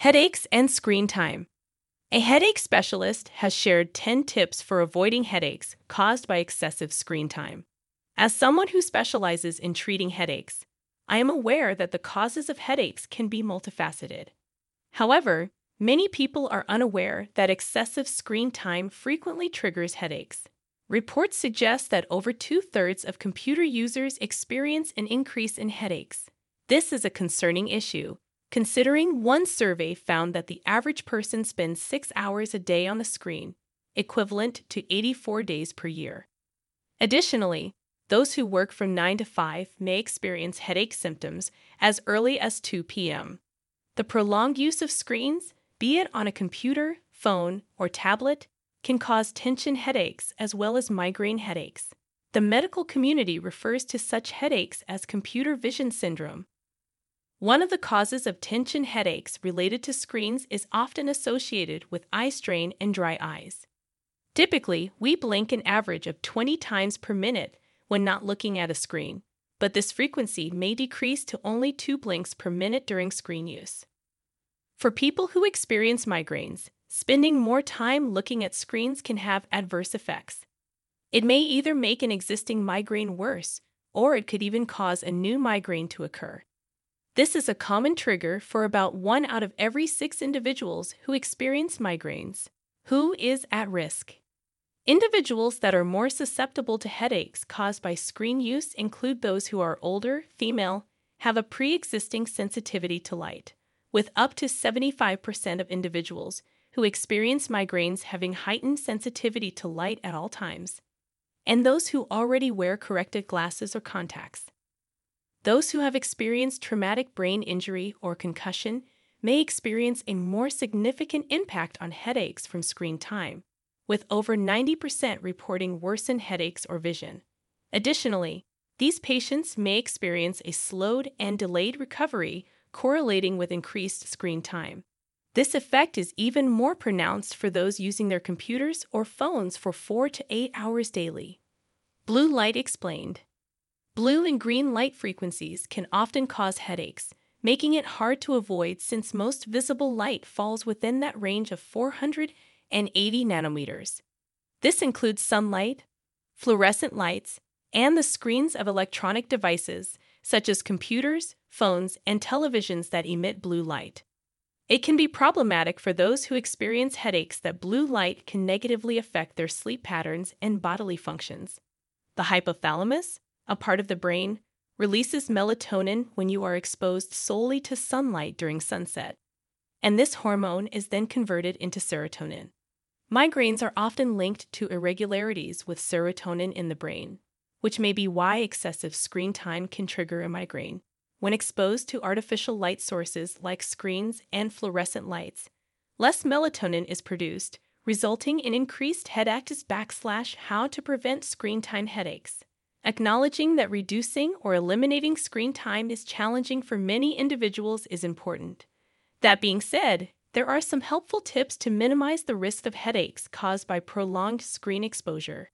Headaches and screen time. A headache specialist has shared 10 tips for avoiding headaches caused by excessive screen time. As someone who specializes in treating headaches, I am aware that the causes of headaches can be multifaceted. However, many people are unaware that excessive screen time frequently triggers headaches. Reports suggest that over two thirds of computer users experience an increase in headaches. This is a concerning issue considering one survey found that the average person spends six hours a day on the screen, equivalent to 84 days per year. Additionally, those who work from 9 to 5 may experience headache symptoms as early as 2 p.m. The prolonged use of screens, be it on a computer, phone, or tablet, can cause tension headaches as well as migraine headaches. The medical community refers to such headaches as computer vision syndrome one of the causes of tension headaches related to screens is often associated with eye strain and dry eyes. Typically, we blink an average of 20 times per minute when not looking at a screen, but this frequency may decrease to only two blinks per minute during screen use. For people who experience migraines, spending more time looking at screens can have adverse effects. It may either make an existing migraine worse, or it could even cause a new migraine to occur. This is a common trigger for about one out of every six individuals who experience migraines. Who is at risk? Individuals that are more susceptible to headaches caused by screen use include those who are older, female, have a pre existing sensitivity to light, with up to 75% of individuals who experience migraines having heightened sensitivity to light at all times, and those who already wear corrected glasses or contacts. Those who have experienced traumatic brain injury or concussion may experience a more significant impact on headaches from screen time, with over 90% reporting worsened headaches or vision. Additionally, these patients may experience a slowed and delayed recovery correlating with increased screen time. This effect is even more pronounced for those using their computers or phones for 4 to 8 hours daily. Blue Light Explained Blue and green light frequencies can often cause headaches, making it hard to avoid since most visible light falls within that range of 480 nanometers. This includes sunlight, fluorescent lights, and the screens of electronic devices such as computers, phones, and televisions that emit blue light. It can be problematic for those who experience headaches that blue light can negatively affect their sleep patterns and bodily functions. The hypothalamus, a part of the brain, releases melatonin when you are exposed solely to sunlight during sunset, and this hormone is then converted into serotonin. Migraines are often linked to irregularities with serotonin in the brain, which may be why excessive screen time can trigger a migraine. When exposed to artificial light sources like screens and fluorescent lights, less melatonin is produced, resulting in increased headaches backslash how to prevent screen time headaches. Acknowledging that reducing or eliminating screen time is challenging for many individuals is important. That being said, there are some helpful tips to minimize the risk of headaches caused by prolonged screen exposure.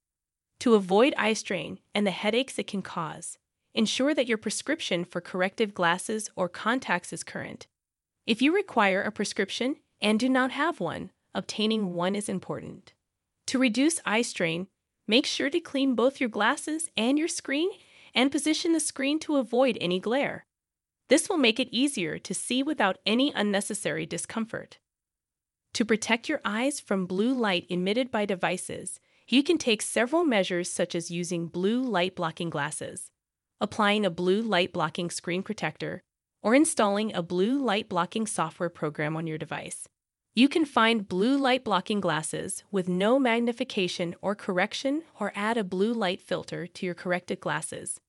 To avoid eye strain and the headaches it can cause, ensure that your prescription for corrective glasses or contacts is current. If you require a prescription and do not have one, obtaining one is important. To reduce eye strain, Make sure to clean both your glasses and your screen and position the screen to avoid any glare. This will make it easier to see without any unnecessary discomfort. To protect your eyes from blue light emitted by devices, you can take several measures such as using blue light blocking glasses, applying a blue light blocking screen protector, or installing a blue light blocking software program on your device. You can find blue light blocking glasses with no magnification or correction or add a blue light filter to your corrected glasses.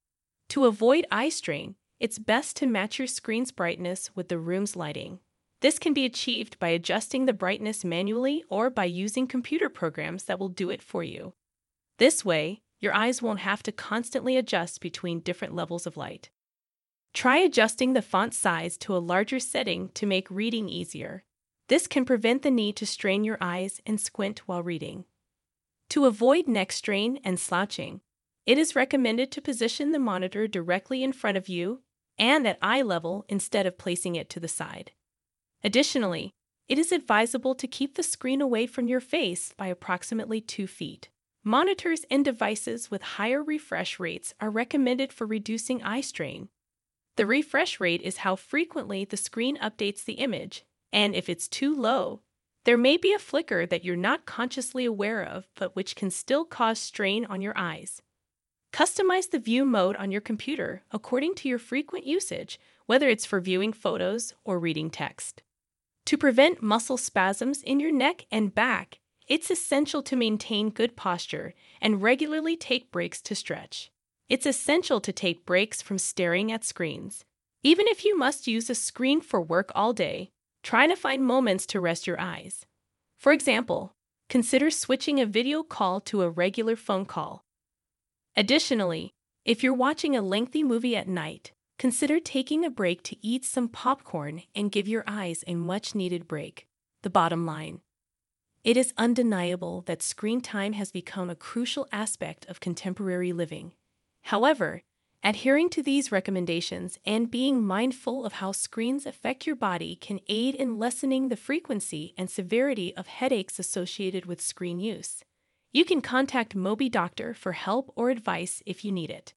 To avoid eye strain, it's best to match your screen's brightness with the room's lighting. This can be achieved by adjusting the brightness manually or by using computer programs that will do it for you. This way, your eyes won't have to constantly adjust between different levels of light. Try adjusting the font size to a larger setting to make reading easier. This can prevent the need to strain your eyes and squint while reading. To avoid neck strain and slouching, it is recommended to position the monitor directly in front of you and at eye level instead of placing it to the side. Additionally, it is advisable to keep the screen away from your face by approximately 2 feet. Monitors and devices with higher refresh rates are recommended for reducing eye strain. The refresh rate is how frequently the screen updates the image, and if it's too low, there may be a flicker that you're not consciously aware of, but which can still cause strain on your eyes. Customize the view mode on your computer according to your frequent usage, whether it's for viewing photos or reading text. To prevent muscle spasms in your neck and back, it's essential to maintain good posture and regularly take breaks to stretch. It's essential to take breaks from staring at screens. Even if you must use a screen for work all day, try to find moments to rest your eyes. For example, consider switching a video call to a regular phone call. Additionally, if you're watching a lengthy movie at night, consider taking a break to eat some popcorn and give your eyes a much needed break. The bottom line it is undeniable that screen time has become a crucial aspect of contemporary living. However, adhering to these recommendations and being mindful of how screens affect your body can aid in lessening the frequency and severity of headaches associated with screen use. You can contact MobiDoctor for help or advice if you need it.